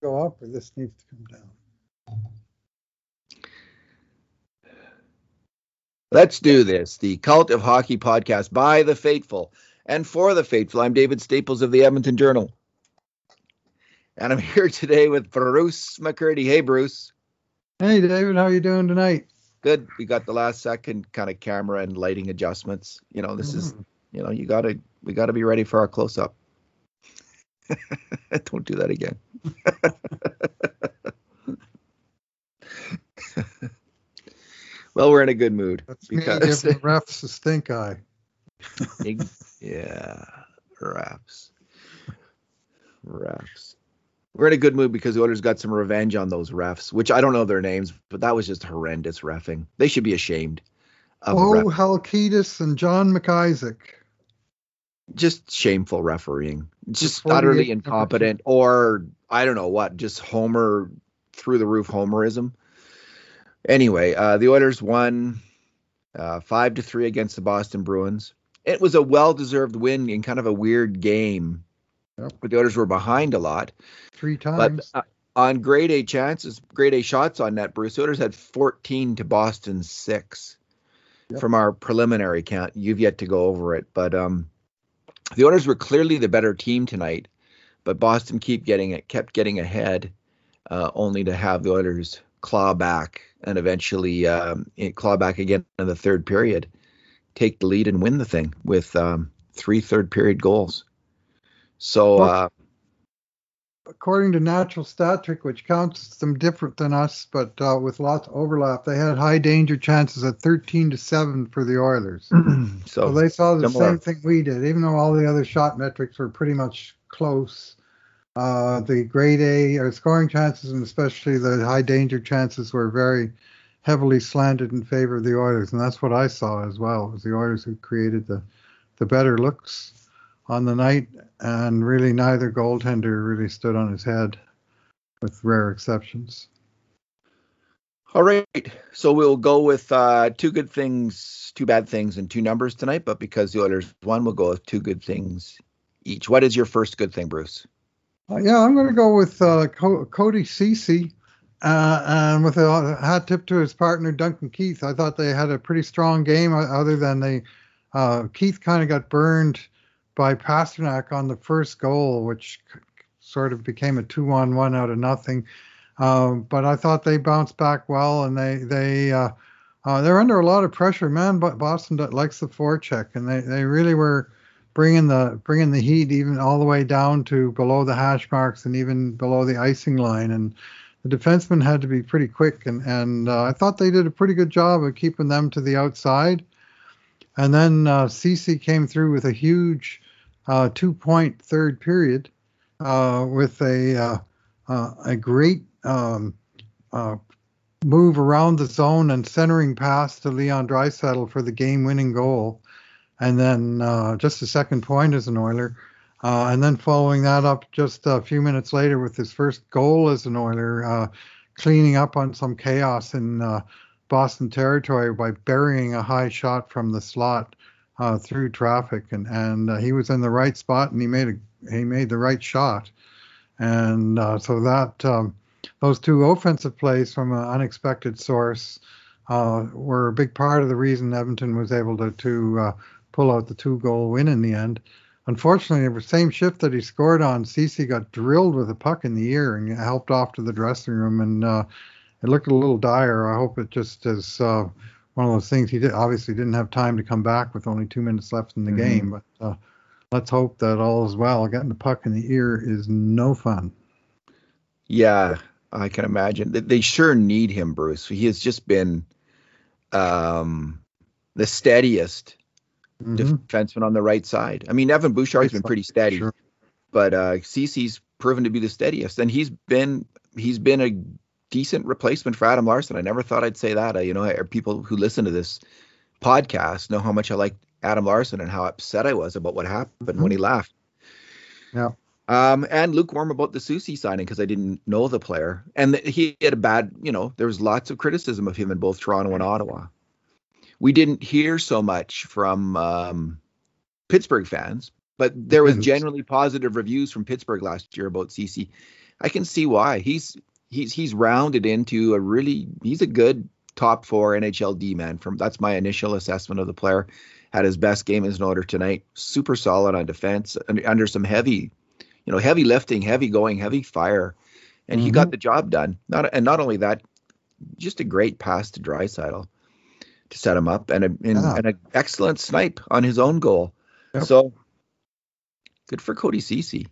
go up or this needs to come down? Let's do this. The Cult of Hockey podcast by the faithful and for the faithful. I'm David Staples of the Edmonton Journal. And I'm here today with Bruce McCurdy. Hey, Bruce. Hey, David. How are you doing tonight? Good. We got the last second kind of camera and lighting adjustments. You know, this mm. is, you know, you got to, we got to be ready for our close up. Don't do that again. well, we're in a good mood That's because me refs a stink eye. yeah, refs, refs. We're in a good mood because the Oilers got some revenge on those refs, which I don't know their names, but that was just horrendous refing. They should be ashamed. oh, Halkitis and John McIsaac just shameful refereeing, just utterly incompetent, or I don't know what, just Homer through the roof Homerism. Anyway, uh, the Oilers won uh, five to three against the Boston Bruins. It was a well-deserved win in kind of a weird game, yep. but the Oilers were behind a lot. Three times. But uh, on grade A chances, grade A shots on net, Bruce Oilers had 14 to Boston six. Yep. From our preliminary count, you've yet to go over it, but um, the Oilers were clearly the better team tonight, but Boston keep getting it, kept getting ahead, uh, only to have the Oilers claw back and eventually um, claw back again in the third period, take the lead and win the thing with um, three third period goals. So uh, according to Natural Stat Trick, which counts them different than us, but uh, with lots of overlap, they had high danger chances at 13 to 7 for the Oilers. so, so, they saw the similar. same thing we did, even though all the other shot metrics were pretty much close. Uh, the grade A or scoring chances, and especially the high danger chances, were very heavily slanted in favor of the Oilers, and that's what I saw as well. It was the Oilers who created the the better looks on the night, and really neither goaltender really stood on his head, with rare exceptions. All right, so we'll go with uh, two good things, two bad things, and two numbers tonight. But because the Oilers won, we'll go with two good things each. What is your first good thing, Bruce? Uh, yeah, I'm going to go with uh, Co- Cody Ceci, uh, and with a hat tip to his partner Duncan Keith. I thought they had a pretty strong game, uh, other than they uh, Keith kind of got burned by Pastrnak on the first goal, which sort of became a two-on-one out of nothing. Um, but I thought they bounced back well, and they they uh, uh, they're under a lot of pressure, man. But Boston likes the forecheck, and they, they really were bringing the bringing the heat even all the way down to below the hash marks and even below the icing line. And the defensemen had to be pretty quick, and and uh, I thought they did a pretty good job of keeping them to the outside. And then uh, Ceci came through with a huge uh, two point third period uh, with a uh, uh, a great um, uh, move around the zone and centering pass to Leon Draisaitl for the game winning goal, and then just a second point as an Oiler. and then following that up just a few minutes later with his first goal as an Oiler, cleaning up on some chaos in Boston territory by burying a high shot from the slot uh, through traffic, and and uh, he was in the right spot, and he made a he made the right shot, and uh, so that um, those two offensive plays from an unexpected source uh, were a big part of the reason Edmonton was able to to uh, pull out the two goal win in the end. Unfortunately, the same shift that he scored on, Ceci got drilled with a puck in the ear and helped off to the dressing room, and uh, it looked a little dire. I hope it just is one of those things. He did, obviously didn't have time to come back with only two minutes left in the mm-hmm. game, but uh, let's hope that all is well. Getting the puck in the ear is no fun. Yeah, I can imagine. They sure need him, Bruce. He has just been um, the steadiest mm-hmm. defenseman on the right side. I mean, Evan Bouchard's been pretty steady, sure. but uh, Ceci's proven to be the steadiest, and he's been he's been a decent replacement for Adam Larsson. I never thought I'd say that. Uh, you know, people who listen to this podcast know how much I like Adam Larsson and how upset I was about what happened mm-hmm. when he left. Yeah. Um, and lukewarm about the Ceci signing because I didn't know the player, and he had a bad. You know, there was lots of criticism of him in both Toronto and Ottawa. We didn't hear so much from um, Pittsburgh fans, but there was generally positive reviews from Pittsburgh last year about Ceci. I can see why. He's he's he's rounded into a really he's a good top four NHL D man. From that's my initial assessment of the player. Had his best game as an Oiler tonight. Super solid on defense under some heavy, you know, heavy lifting, heavy going, heavy fire, and mm-hmm. he got the job done. Not and not only that, just a great pass to Draisaitl to set him up, and a, and, yeah. and an excellent snipe on his own goal. Yep. So good for Cody Ceci.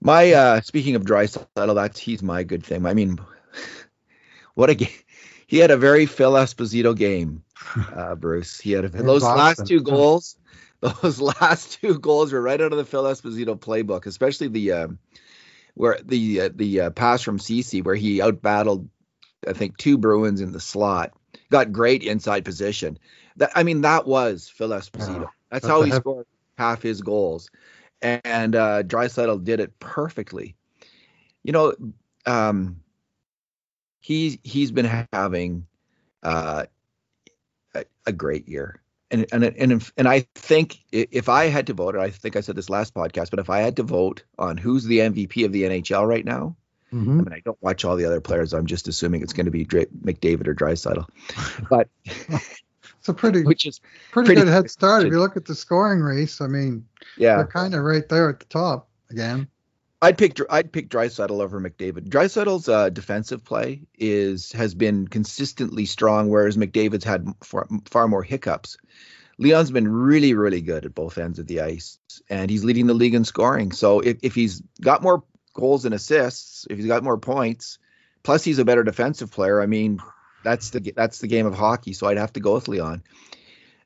My uh speaking of Draisaitl, that's he's my good thing. I mean, what a game! He had a very Phil Esposito game, uh, Bruce. He had a, those Boston. last two goals. Those last two goals were right out of the Phil Esposito playbook, especially the uh, where the uh, the uh, pass from Ceci where he outbattled, I think, two Bruins in the slot. Got great inside position. That I mean, that was Phil Esposito. Yeah, that's, that's how he scored half his goals and uh, Draisaitl did it perfectly. You know, um, he's he's been having uh, a, a, great year, and and and and I think if I had to vote, I think I said this last podcast, but if I had to vote on who's the MVP of the NHL right now, mm-hmm. I mean I don't watch all the other players. I'm just assuming it's going to be Dra- McDavid or Draisaitl, but. It's a pretty, which is pretty, pretty good head start. If you look at the scoring race, I mean, yeah, they're kind of right there at the top again. I'd pick I'd pick Draisaitl over McDavid. Draisaitl's uh, defensive play is has been consistently strong, whereas McDavid's had far, far more hiccups. Leon's been really, really good at both ends of the ice, and he's leading the league in scoring. So if, if he's got more goals and assists, if he's got more points, plus he's a better defensive player, I mean, that's the that's the game of hockey. So I'd have to go with Leon.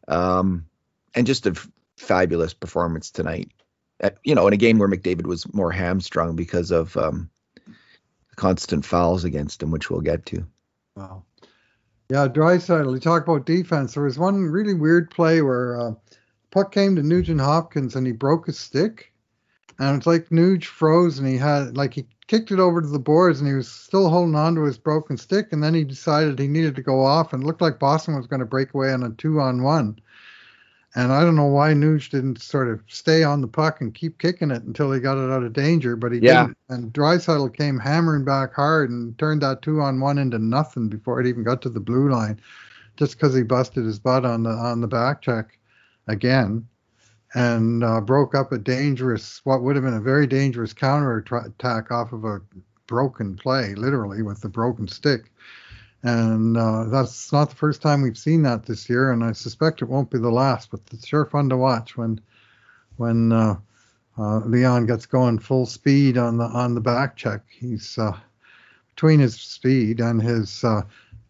Um, and just a f- fabulous performance tonight. At, you know, in a game where McDavid was more hamstrung because of um, constant fouls against him, which we'll get to. Wow. Yeah, Draisaitl. You talk about defense. There was one really weird play where uh, puck came to Nugent Hopkins and he broke his stick, and it's like Nuge froze and he had like he kicked it over to the boards and he was still holding on to his broken stick and then he decided he needed to go off and looked like Boston was going to break away on a two on one. And I don't know why Nuge didn't sort of stay on the puck and keep kicking it until he got it out of danger, but he yeah. didn't. And Draisaitl came hammering back hard and turned that two on one into nothing before it even got to the blue line, just because he busted his butt on the on the back check again and uh, broke up a dangerous, what would have been a very dangerous counter attack off of a broken play, literally with the broken stick. And uh, that's not the first time we've seen that this year, and I suspect it won't be the last. But it's sure fun to watch when when uh, uh Leon gets going full speed on the on the back check. He's uh, between his speed and his uh,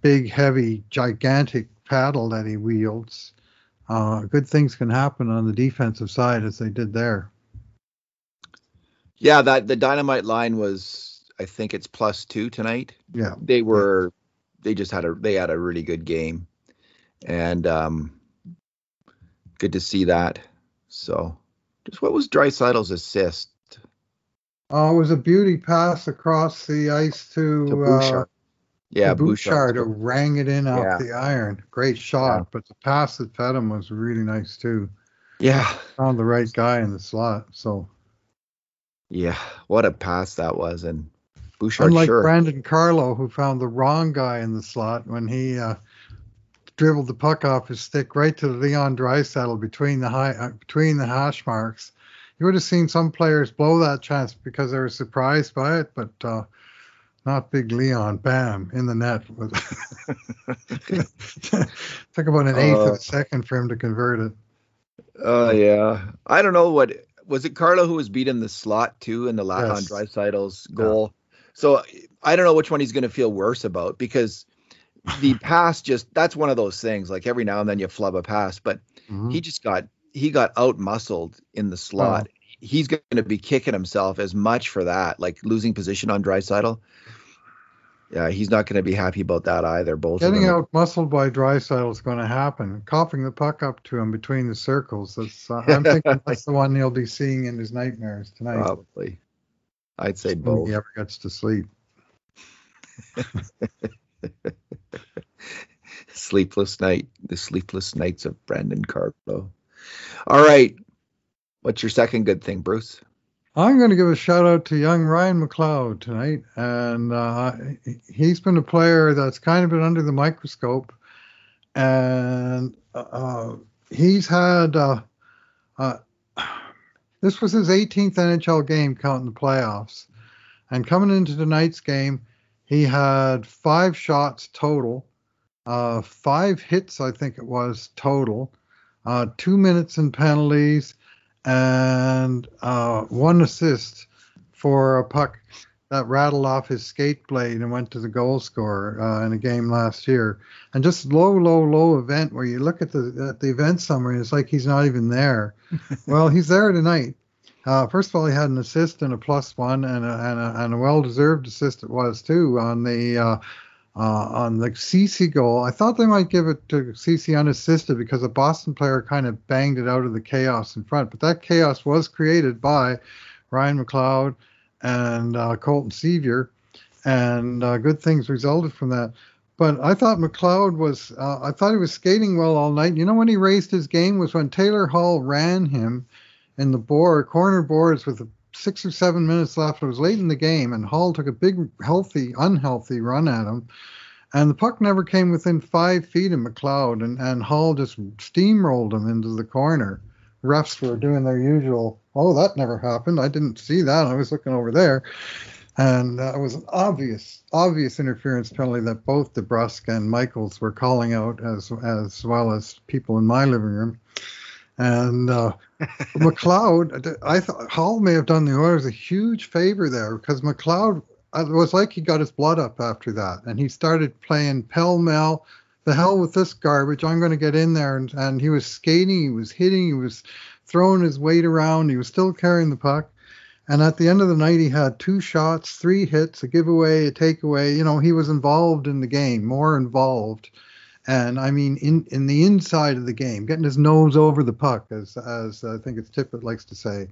big, heavy, gigantic paddle that he wields uh, good things can happen on the defensive side as they did there. Yeah, that the dynamite line was, I think it's plus two tonight. Yeah, they were, they just had a they had a really good game, and um, good to see that. So, just what was Draisaitl's assist? Oh, it was a beauty pass across the ice to, to uh, yeah, Bouchard, Bouchard rang it in off yeah. the iron. Great shot, yeah. but the pass that fed him was really nice too. Yeah, found the right guy in the slot. So, yeah, what a pass that was, and Bouchard. Unlike sure. Brandon Carlo, who found the wrong guy in the slot when he uh, dribbled the puck off his stick right to the Leon Draisaitl between the high uh, between the hash marks. You would have seen some players blow that chance because they were surprised by it, but uh, not Big Leon. Bam in the net. Took about an eighth uh, of a second for him to convert it. Oh uh, yeah, I don't know what was it. Carlo who was beating the slot too in the last yes. on Draisaitl's goal. Yeah. So I don't know which one he's going to feel worse about because the pass just that's one of those things. Like every now and then you flub a pass, but mm-hmm. he just got he got out muscled in the slot. Oh he's going to be kicking himself as much for that, like losing position on Draisaitl. Yeah, he's not going to be happy about that either. Both getting out muscled by Draisaitl is going to happen. Coughing the puck up to him between the circles. That's uh, I'm thinking that's the one he'll be seeing in his nightmares tonight. Probably. I'd say both. He ever gets to sleep. sleepless night. The sleepless nights of Brandon Carlo. All right, What's your second good thing, Bruce? I'm going to give a shout out to young Ryan McLeod tonight, and uh, he's been a player that's kind of been under the microscope, and uh, he's had uh, uh this was his 18th NHL game counting the playoffs, and coming into tonight's game, he had five shots total, uh, five hits I think it was total, uh, two minutes in penalties and uh, one assist for a puck that rattled off his skate blade and went to the goal scorer uh, in a game last year. And just low, low, low event where you look at the at the event summary, it's like he's not even there. well, he's there tonight. Uh, first of all, he had an assist and a plus one, and a, and a, and a well-deserved assist it was too on the uh, on the Ceci goal. I thought they might give it to Ceci unassisted because a Boston player kind of banged it out of the chaos in front. But that chaos was created by Ryan McLeod and uh, Colton Sceviour, and uh, good things resulted from that. But I thought McLeod was, uh, I thought he was skating well all night. You know, when he raised his game was when Taylor Hall ran him in the board, corner boards with a six or seven minutes left. It was late in the game, and Hall took a big, healthy, unhealthy run at him. And the puck never came within five feet of McLeod, and, and Hall just steamrolled him into the corner. Refs were doing their usual, oh, that never happened. I didn't see that. I was looking over there. And it was an obvious, obvious interference penalty that both DeBrusk and Michaels were calling out, as as well as people in my living room. And uh, McLeod, I thought Hall may have done the Oilers a huge favor there because McLeod, uh, it was like he got his blood up after that, and he started playing pell mell. The hell with this garbage! I'm going to get in there, and, and he was skating, he was hitting, he was throwing his weight around, he was still carrying the puck. And at the end of the night, he had two shots, three hits, a giveaway, a takeaway. You know, he was involved in the game, more involved and I mean in in the inside of the game, getting his nose over the puck, as as I think it's Tippett likes to say,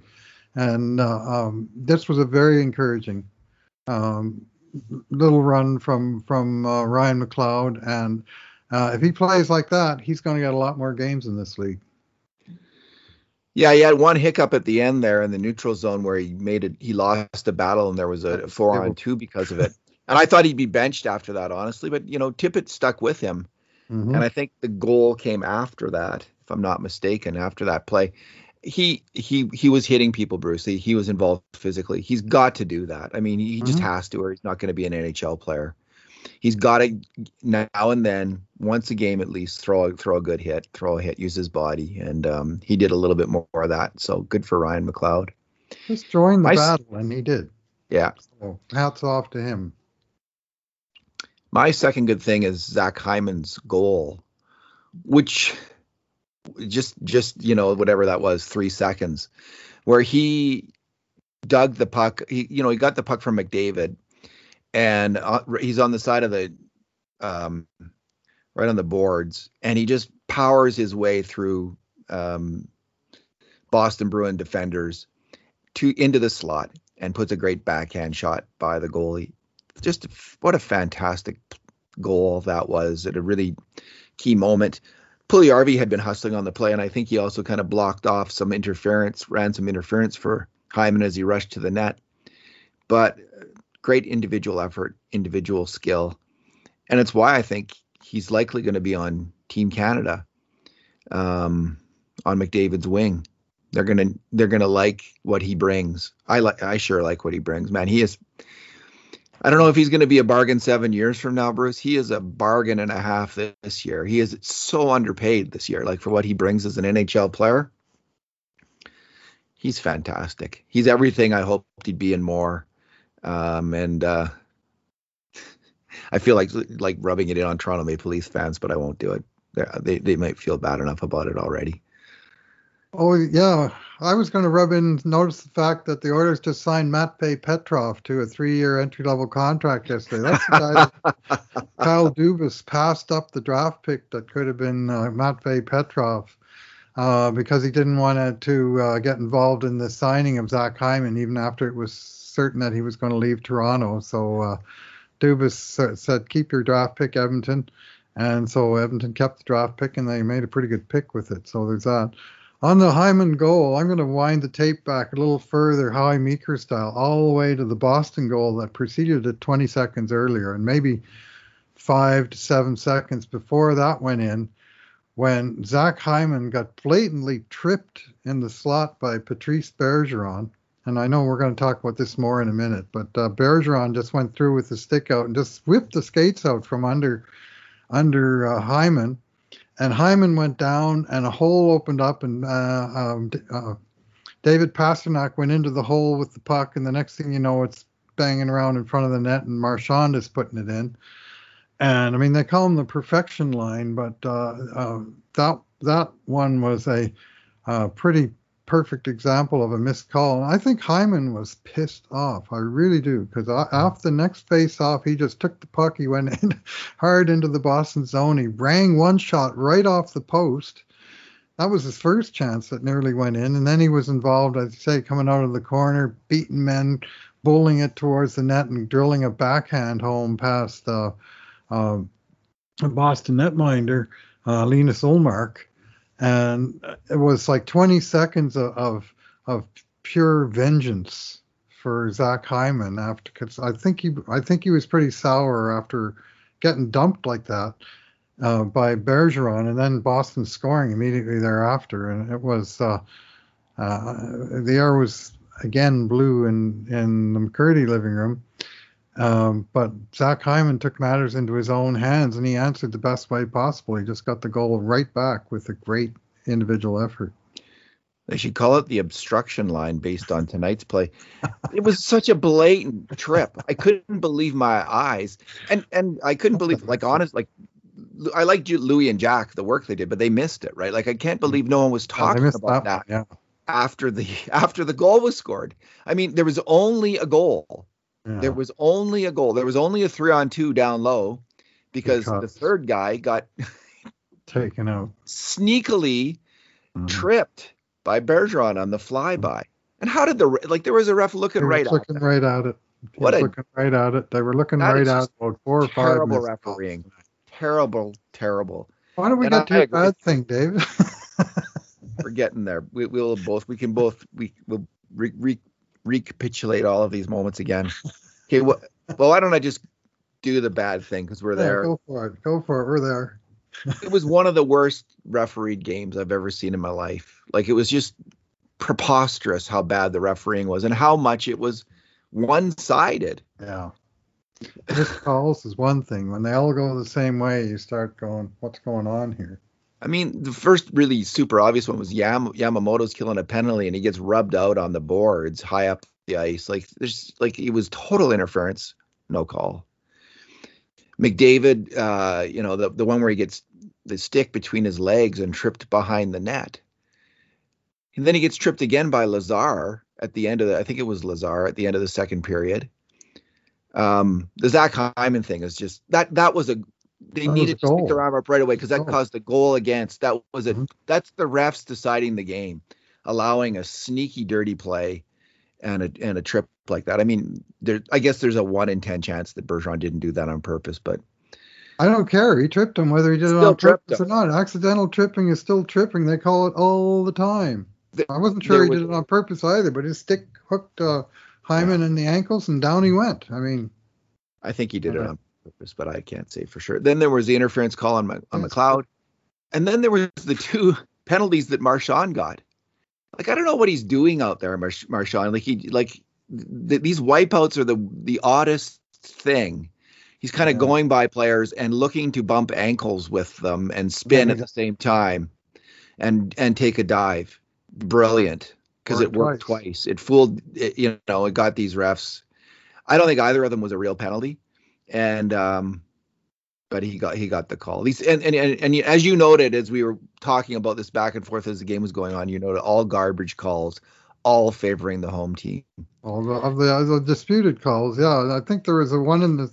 and uh, um, this was a very encouraging um, little run from from uh, Ryan McLeod, and uh, if he plays like that, he's going to get a lot more games in this league. Yeah, he had one hiccup at the end there in the neutral zone where he made it. He lost a battle, and there was a four on two because of it. And I thought he'd be benched after that, honestly. But you know, Tippett stuck with him Mm-hmm. And I think the goal came after that, if I'm not mistaken, after that play. He he he was hitting people, Bruce. He, he was involved physically. He's got to do that. I mean, he mm-hmm. just has to, or he's not going to be an NHL player. He's got to now and then, once a game at least, throw a, throw a good hit, throw a hit, use his body, and um, he did a little bit more of that. So good for Ryan McLeod. He's join the I, battle, and he did. Yeah. So hats off to him. My second good thing is Zach Hyman's goal, which just just you know whatever that was, three seconds, where he dug the puck. He you know he got the puck from McDavid, and uh, he's on the side of the um, right on the boards, and he just powers his way through um, Boston Bruin defenders to into the slot and puts a great backhand shot by the goalie just what a fantastic goal that was at a really key moment. Puljujarvi had been hustling on the play, and I think he also kind of blocked off some interference, ran some interference for Hyman as he rushed to the net. But great individual effort, individual skill, and it's why I think he's likely going to be on Team Canada, um, on McDavid's wing. They're gonna they're gonna like what he brings. I like I sure like what he brings. Man, he is I don't know if he's going to be a bargain seven years from now, Bruce. He is a bargain and a half this year. He is so underpaid this year, like for what he brings as an NHL player. He's fantastic. He's everything I hoped he'd be and more. Um, and uh, I feel like like rubbing it in on Toronto Maple Leafs fans, but I won't do it. They they might feel bad enough about it already. Oh yeah, I was going to rub in notice the fact that the Oilers just signed Matvey Petrov to a three-year entry-level contract yesterday. That's the guy that Kyle Dubas passed up the draft pick that could have been uh, Matvey Petrov uh, because he didn't want to uh, get involved in the signing of Zach Hyman, even after it was certain that he was going to leave Toronto. So uh, Dubas said, "Keep your draft pick, Edmonton." And so Edmonton kept the draft pick, and they made a pretty good pick with it. So there's that. On the Hyman goal, I'm going to wind the tape back a little further, Howie Meeker style, all the way to the Boston goal that preceded it 20 seconds earlier, and maybe five to seven seconds before that went in, when Zach Hyman got blatantly tripped in the slot by Patrice Bergeron. And I know we're going to talk about this more in a minute, but uh, Bergeron just went through with the stick out and just whipped the skates out from under under uh, Hyman and Hyman went down, and a hole opened up, and uh, um, uh, David Pastrnak went into the hole with the puck, and the next thing you know, it's banging around in front of the net, and Marchand is putting it in. And I mean, they call him the perfection line, but uh, uh that that one was a uh, pretty perfect example of a missed call. And I think Hyman was pissed off. I really do, because off the next face off, he just took the puck. He went in hard into the Boston zone. He rang one shot right off the post. That was his first chance that nearly went in. And then he was involved, I'd say, coming out of the corner, beating men, bowling it towards the net, and drilling a backhand home past uh, uh, Boston netminder, uh, Linus Ullmark and it was like 20 seconds of of, of pure vengeance for Zach Hyman after because I think he I think he was pretty sour after getting dumped like that uh, by Bergeron and then Boston scoring immediately thereafter and it was uh, uh, the air was again blue in in the McCurdy living room. Um, but Zach Hyman took matters into his own hands and he answered the best way possible. He just got the goal right back with a great individual effort. They should call it the obstruction line based on tonight's play. it was such a blatant trip. I couldn't believe my eyes, and and I couldn't believe like honest like I liked Louis and Jack the work they did, but they missed it right. Like I can't believe no one was talking yeah, about that, that yeah. after the after the goal was scored. I mean, there was only a goal yeah. There was only a goal. There was only a three on two down low because, the third guy got taken out sneakily mm. tripped by Bergeron on the flyby. And how did the like there was a ref looking right looking at right at it. He what a, looking right at it. They were looking right at it about four or five. Terrible refereeing. Terrible, terrible. Why don't we and get I, to a bad thing, David? we're getting there. We, will both. We can both. We will re, re, recapitulate all of these moments again. Okay, well, well, why don't I just do the bad thing because we're there. Yeah, go for it. Go for it. We're there. it was one of the worst refereed games I've ever seen in my life. Like it was just preposterous how bad the refereeing was and how much it was one-sided. Yeah. This calls is one thing. When they all go the same way, you start going, "What's going on here?" I mean, the first really super obvious one was Yam- Yamamoto's killing a penalty and he gets rubbed out on the boards high up the ice. Like there's like it was total interference, no call. McDavid, uh, you know, the the one where he gets the stick between his legs and tripped behind the net. And then he gets tripped again by Lazar at the end of the I think it was Lazar at the end of the second period. Um, the Zach Hyman thing is just that that was a they that needed to stick their arm up right away because that caused the goal against. That was it. Mm-hmm. That's the refs deciding the game, allowing a sneaky, dirty play and a and a trip like that. I mean, there. I guess there's a one in ten chance that Bergeron didn't do that on purpose, but I don't care. He tripped him whether he did it on purpose him. or not. Accidental tripping is still tripping. They call it all the time. The, I wasn't sure he was, did it on purpose either, but his stick hooked uh, Hyman yeah. in the ankles and down he went. I mean, I think he did it on purpose, but I can't say for sure. Then there was the interference call on on McLeod, mm. and then there was the two penalties that Marchand got. Like I don't know what he's doing out there, Mar- Marchand. Like he like th- these wipeouts are the the oddest thing. He's kind of yeah. going by players and looking to bump ankles with them and spin yeah, at the same time, and and take a dive. Brilliant because it worked twice. twice. It fooled. It, you know, it got these refs. I don't think either of them was a real penalty and um, but he got he got the call. Least, and, and and and as you noted, as we were talking about this back and forth as the game was going on, you noted all garbage calls, all favoring the home team. All the, of the, the disputed calls, yeah. I think there was a one in the,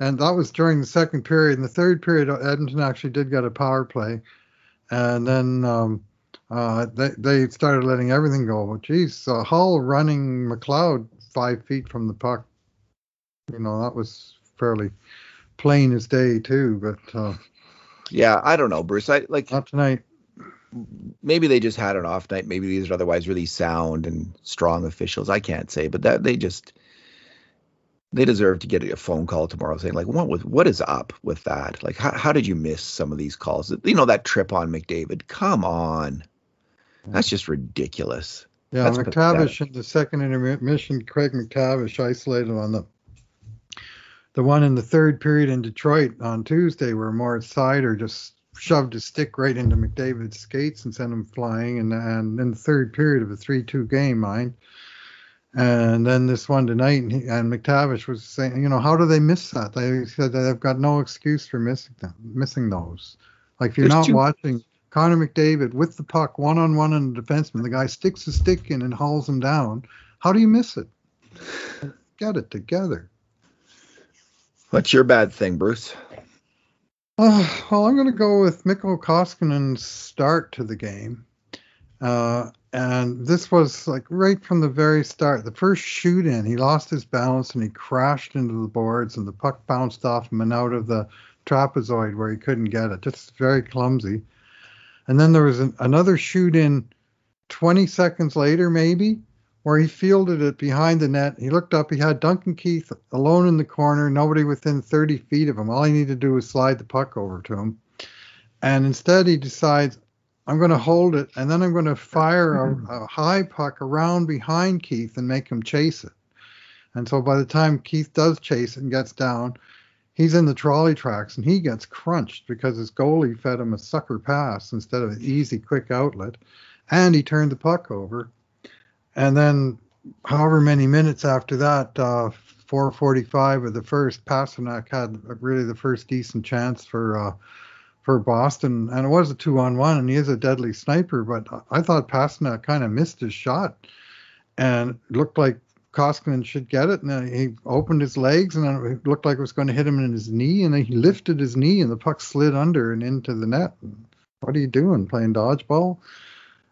and that was during the second period. In the third period, Edmonton actually did get a power play, and then um, uh, they they started letting everything go. But geez, uh, Hall running McLeod five feet from the puck. You know that was fairly plain as day too. But uh, yeah, I don't know, Bruce. I like not tonight. maybe they just had an off night. Maybe these are otherwise really sound and strong officials. I can't say, but that they just they deserve to get a phone call tomorrow saying like what was what is up with that? Like how how did you miss some of these calls? You know that trip on McDavid. Come on, that's just ridiculous. Yeah, That's MacTavish in the second intermission, Craig MacTavish isolated on the the one in the third period in Detroit on Tuesday, where Moritz Seider just shoved his stick right into McDavid's skates and sent him flying. And, and in the third period of a 3 2 game, mind. And then this one tonight, and, he, and MacTavish was saying, you know, how do they miss that? They said that they've got no excuse for missing them, missing those. Like if you're There's not two- watching Connor McDavid with the puck one on one and the defenseman, the guy sticks his stick in and hauls him down. How do you miss it? Get it together. What's your bad thing, Bruce? Uh, well, I'm going to go with Mikko Koskinen's start to the game. Uh, and this was like right from the very start. The first shoot in, he lost his balance and he crashed into the boards, and the puck bounced off him and out of the trapezoid where he couldn't get it. Just very clumsy. And then there was an, another shoot in 20 seconds later, maybe, where he fielded it behind the net. He looked up, he had Duncan Keith alone in the corner, nobody within 30 feet of him. All he needed to do was slide the puck over to him. And instead, he decides, I'm going to hold it, and then I'm going to fire a, a high puck around behind Keith and make him chase it. And so by the time Keith does chase and gets down, he's in the trolley tracks and he gets crunched because his goalie fed him a sucker pass instead of an easy, quick outlet. And he turned the puck over and then, however many minutes after that, uh, 445 of the first, Pastrnak had really the first decent chance for uh, for Boston, and it was a two on one, and he is a deadly sniper. But I thought Pastrnak kind of missed his shot, and looked like Koskinen should get it, and he opened his legs, and it looked like it was going to hit him in his knee, and then he lifted his knee, and the puck slid under and into the net. What are you doing, playing dodgeball?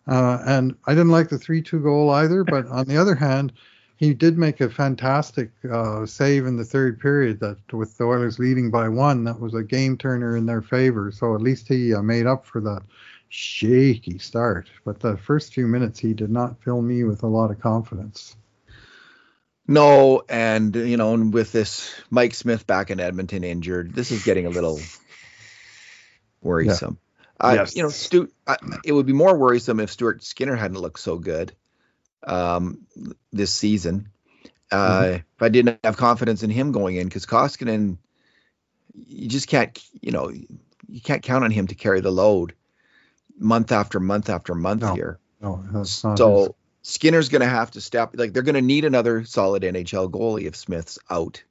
Uh, and I didn't like the 3 2 goal either, but on the other hand, he did make a fantastic uh, save in the third period that with the Oilers leading by one, that was a game turner in their favor. So at least he uh, made up for that shaky start. But the first few minutes, he did not fill me with a lot of confidence. No, and you know, and with this Mike Smith back in Edmonton injured, this is getting a little worrisome. Uh, yes. You know, Stu, I, it would be more worrisome if Stuart Skinner hadn't looked so good um, this season. Uh, mm-hmm. If I didn't have confidence in him going in, because Koskinen, you just can't, you know, you can't count on him to carry the load month after month after month no, here. No, so his. Skinner's going to have to step. Like they're going to need another solid NHL goalie if Smith's out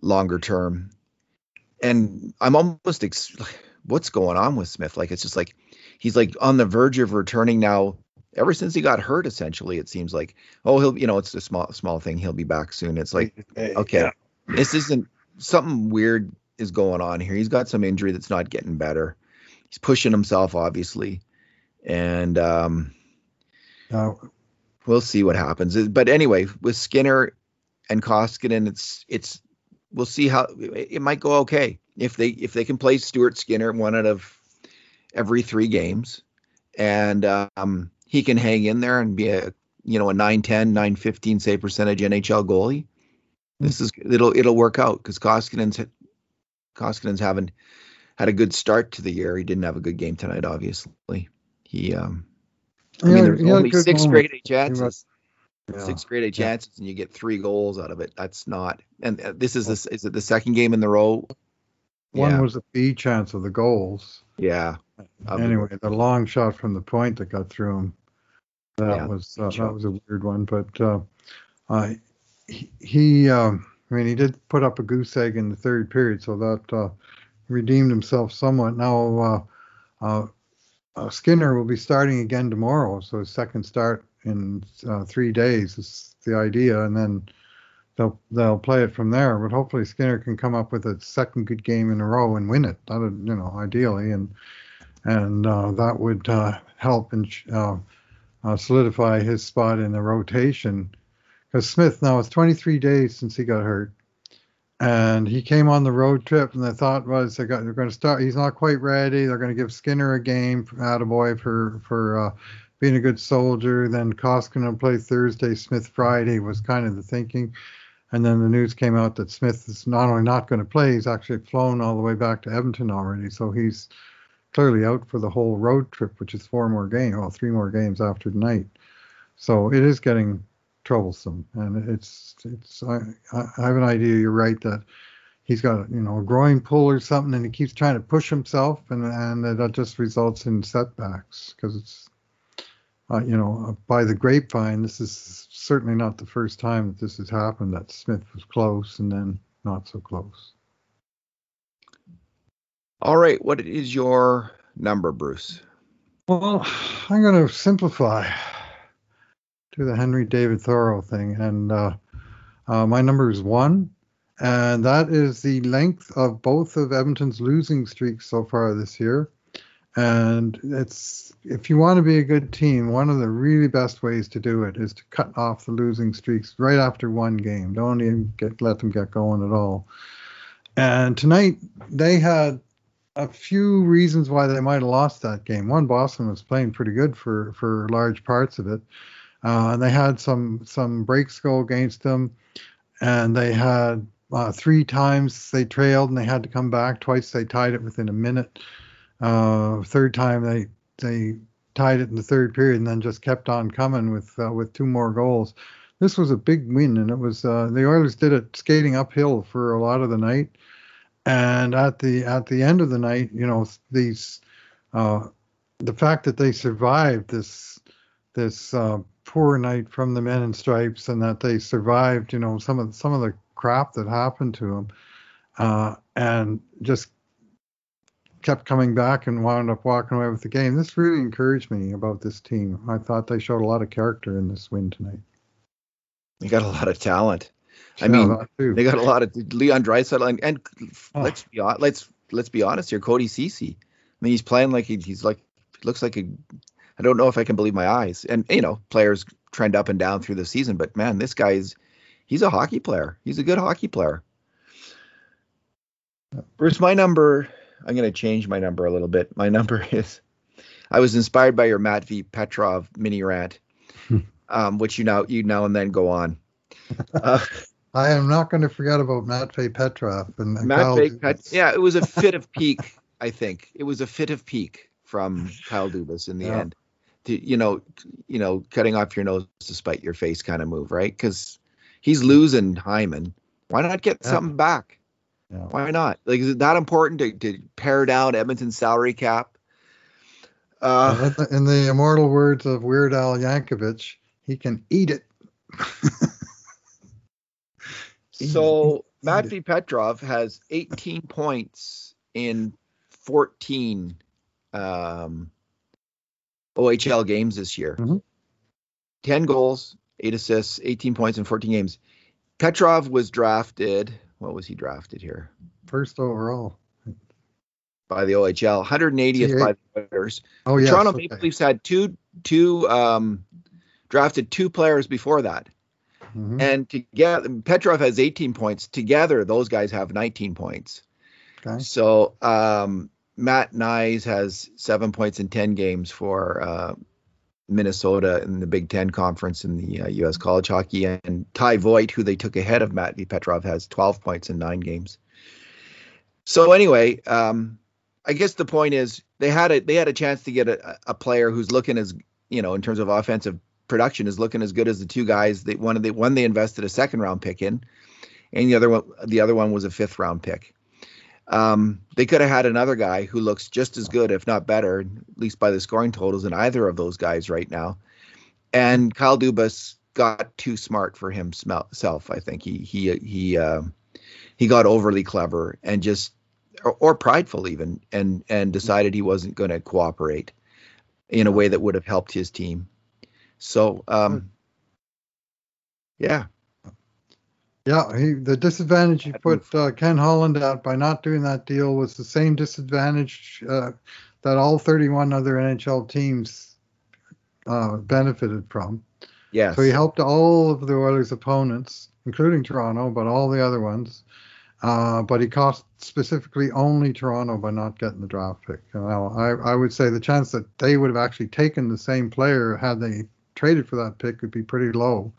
longer term. And I'm almost ex- what's going on with Smith? Like it's just like he's like on the verge of returning now. Ever since he got hurt, essentially, it seems like oh he'll you know it's a small small thing he'll be back soon. It's like okay, yeah. this isn't something weird is going on here. He's got some injury that's not getting better. He's pushing himself obviously, and um, uh, we'll see what happens. But anyway, with Skinner and Koskinen, it's it's we'll see how it might go okay if they if they can play Stuart Skinner one out of every three games, and um, he can hang in there and be a you know a 910 915 save percentage NHL goalie. This is it'll it'll work out because Koskinen's Koskinen's haven't had a good start to the year. He didn't have a good game tonight, obviously. He um I mean there's only six moment. straight chances. Yeah. Six A chances yeah. and you get three goals out of it. That's not. And uh, this is this is it the second game in the row one yeah. was a B chance of the goals. Yeah. Anyway, the long shot from the point that got through him. That yeah. was uh, that was a weird one, but uh, uh, he, he um, I mean, he did put up a goose egg in the third period, so that uh, redeemed himself somewhat. Now, uh, uh, Skinner will be starting again tomorrow, so his second start in three days is the idea, and then they'll they'll play it from there. But hopefully Skinner can come up with a second good game in a row and win it. That you know ideally, and and uh, that would uh, help and uh, uh, solidify his spot in the rotation. Because Smith now it's 23 days since he got hurt, and he came on the road trip, and the thought was they got, they're going to start. He's not quite ready. They're going to give Skinner a game, boy for for uh, being a good soldier. Then Koskinen play Thursday, Smith Friday was kind of the thinking. And then the news came out that Smith is not only not going to play, he's actually flown all the way back to Edmonton already. So he's clearly out for the whole road trip, which is four more games, well, three more games after tonight. So it is getting troublesome, and it's it's. I, I have an idea. You're right that he's got you know a groin pull or something, and he keeps trying to push himself, and and that just results in setbacks because it's. Uh, you know, by the grapevine, this is certainly not the first time that this has happened. That Smith was close and then not so close. All right, what is your number, Bruce? Well, I'm going to simplify to the Henry David Thoreau thing, and uh, uh, my number is one, and that is the length of both of Edmonton's losing streaks so far this year. And it's if you want to be a good team, one of the really best ways to do it is to cut off the losing streaks right after one game. Don't even get let them get going at all. And tonight they had a few reasons why they might have lost that game. One, Boston was playing pretty good for for large parts of it. Uh, they had some some breaks go against them, and they had uh, three times they trailed and they had to come back. Twice they tied it within a minute. Uh, third time they they tied it in the third period and then just kept on coming with uh, with two more goals. This was a big win, and it was uh, the Oilers did it skating uphill for a lot of the night. And at the at the end of the night, you know, these uh, the fact that they survived this this uh, poor night from the men in stripes and that they survived, you know, some of some of the crap that happened to them, uh, and just kept coming back and wound up walking away with the game. This really encouraged me about this team. I thought they showed a lot of character in this win tonight. They got a lot of talent. I mean, they got a lot of Leon Draisaitl and, and oh. let's be let's let's be honest here, Cody Ceci. I mean, he's playing like he, he's like looks like a I don't know if I can believe my eyes. And you know, players trend up and down through the season, but man, this guy is he's a hockey player. He's a good hockey player. Bruce, my number, I'm going to change my number a little bit. My number is I was inspired by your Matvey Petrov mini rant, um, which you now you now and then go on. Uh, I am not going to forget about Matvey Petrov and, Matvey Pet- Yeah, it was a fit of pique. I think it was a fit of pique from Kyle Dubas in the yeah. end to, you know, you know, cutting off your nose to spite your face kind of move, right? Because he's losing Hyman. Why not get yeah. something back? Yeah. Why not? Like, is it that important to, to pare down Edmonton's salary cap? Uh, in the immortal words of Weird Al Yankovic, he can eat it. so Matvey Petrov has 18 points in 14 um, OHL games this year. Mm-hmm. 10 goals, 8 assists, 18 points in 14 games. Petrov was drafted. What was he drafted here? First overall. By the OHL, 180th by the Oilers. Oh yeah. Toronto okay. Maple Leafs had two two um, drafted two players before that. Mm-hmm. And together, Petrov has 18 points. Together, those guys have 19 points. Okay. So um, Matt Knies has seven points in 10 games for uh, Minnesota in the Big Ten Conference in the uh, U.S. College Hockey. And Ty Voit, who they took ahead of Matt Petrov, has 12 points in nine games. So anyway, um, I guess the point is they had a they had a chance to get a, a player who's looking as you know in terms of offensive production is looking as good as the two guys they one of the one they invested a second round pick in, and the other one the other one was a fifth round pick. Um, they could have had another guy who looks just as good, if not better, at least by the scoring totals, than either of those guys right now. And Kyle Dubas got too smart for himself. I think he he he uh, he got overly clever and just or, or prideful even, and and decided he wasn't going to cooperate in a way that would have helped his team. So um, yeah, yeah, he, the disadvantage he put uh, Ken Holland out by not doing that deal was the same disadvantage uh, that all 31 other NHL teams uh, benefited from. Yeah. So he helped all of the Oilers' opponents, including Toronto, but all the other ones. uh, but he cost specifically only Toronto by not getting the draft pick. Now, I, I would say the chance that they would have actually taken the same player had they traded for that pick would be pretty low.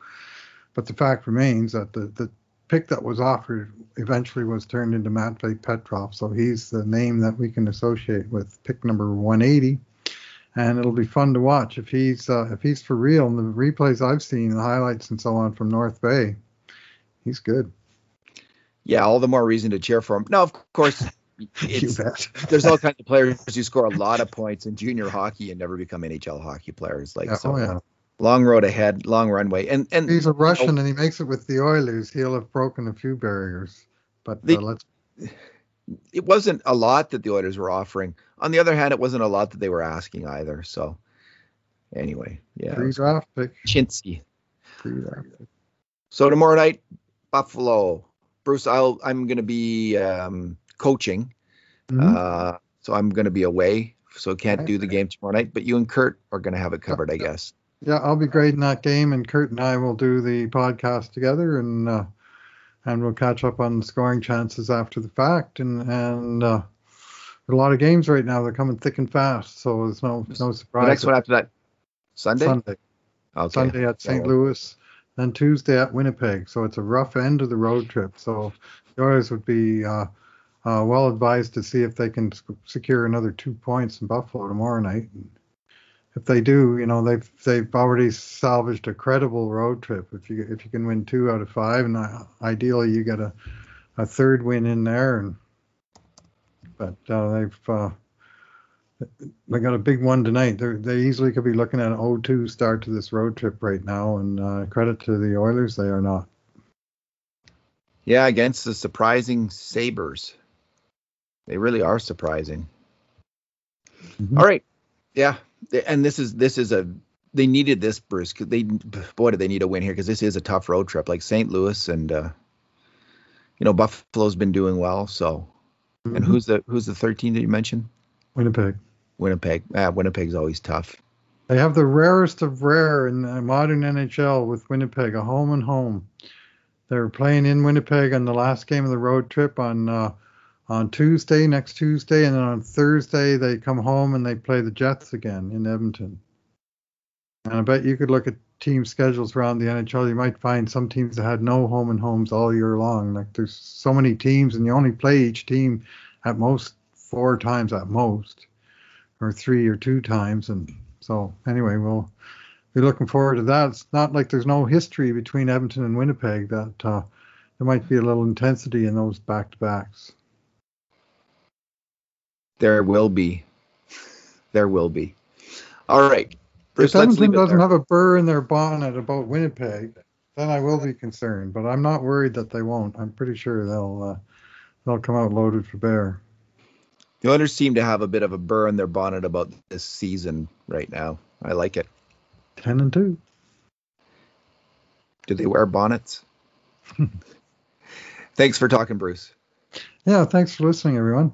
But the fact remains that the, the pick that was offered eventually was turned into Matvey Petrov. So he's the name that we can associate with pick number 180. And it'll be fun to watch if he's uh, if he's for real. And the replays I've seen, the highlights and so on from North Bay, he's good. Yeah, all the more reason to cheer for him. Now, of course, there's all kinds of players who score a lot of points in junior hockey and never become NHL hockey players. Like yeah, so, oh, yeah long road ahead, long runway. And and he's a Russian, and he makes it with the Oilers. He'll have broken a few barriers, but the, uh, let's. It wasn't a lot that the Oilers were offering. On the other hand, it wasn't a lot that they were asking either. So, anyway, yeah. Free draft pick. Chintzy. Free draft pick. So tomorrow night, Buffalo. Bruce, I'll I'm going to be um, coaching. Mm-hmm. Uh, so I'm going to be away, so can't do the game tomorrow night. But you and Kurt are going to have it covered, I guess. Yeah, I'll be grading that game, and Kurt and I will do the podcast together, and uh, and we'll catch up on scoring chances after the fact. And and uh, a lot of games right now; they're coming thick and fast, so there's no no surprise. The next one after that, Sunday. Sunday. Okay. Sunday at St. Louis, then Tuesday at Winnipeg. So it's a rough end of the road trip. So the Oilers would be uh, uh, well advised to see if they can secure another two points in Buffalo tomorrow night. And, if they do, you know, they've they've already salvaged a credible road trip. If you if you can win two out of five, and ideally you get a a third win in there, and but uh, they've uh, they got a big one tonight. They they easily could be looking at an 0-2 start to this road trip right now, and uh, credit to the Oilers, they are not. Yeah, against the surprising Sabres, they really are surprising. Mm-hmm. All right, yeah, and this is this is a they needed this Bruce they boy did they need a win here because this is a tough road trip. Like St. Louis and uh, you know Buffalo's been doing well so. Mm-hmm. and who's the who's the 13 that you mentioned? Winnipeg. Winnipeg. Ah, Winnipeg's always tough. They have the rarest of rare in the modern NHL with Winnipeg a home and home. They're playing in Winnipeg on the last game of the road trip on uh, on Tuesday, next Tuesday, and then on Thursday they come home and they play the Jets again in Edmonton. And I bet you could look at team schedules around the NHL. You might find some teams that had no home and homes all year long. Like there's so many teams, and you only play each team at most four times at most, or three or two times. And so anyway, we'll be looking forward to that. It's not like there's no history between Edmonton and Winnipeg. That uh, there might be a little intensity in those back to backs. There will be. There will be. All right. Bruce, if Edmonton doesn't have a burr in their bonnet about Winnipeg, then I will be concerned. But I'm not worried that they won't. I'm pretty sure they'll uh, they'll come out loaded for bear. The Oilers seem to have a bit of a burr in their bonnet about this season right now. I like it. Ten and two. Do they wear bonnets? thanks for talking, Bruce. Yeah, thanks for listening, everyone.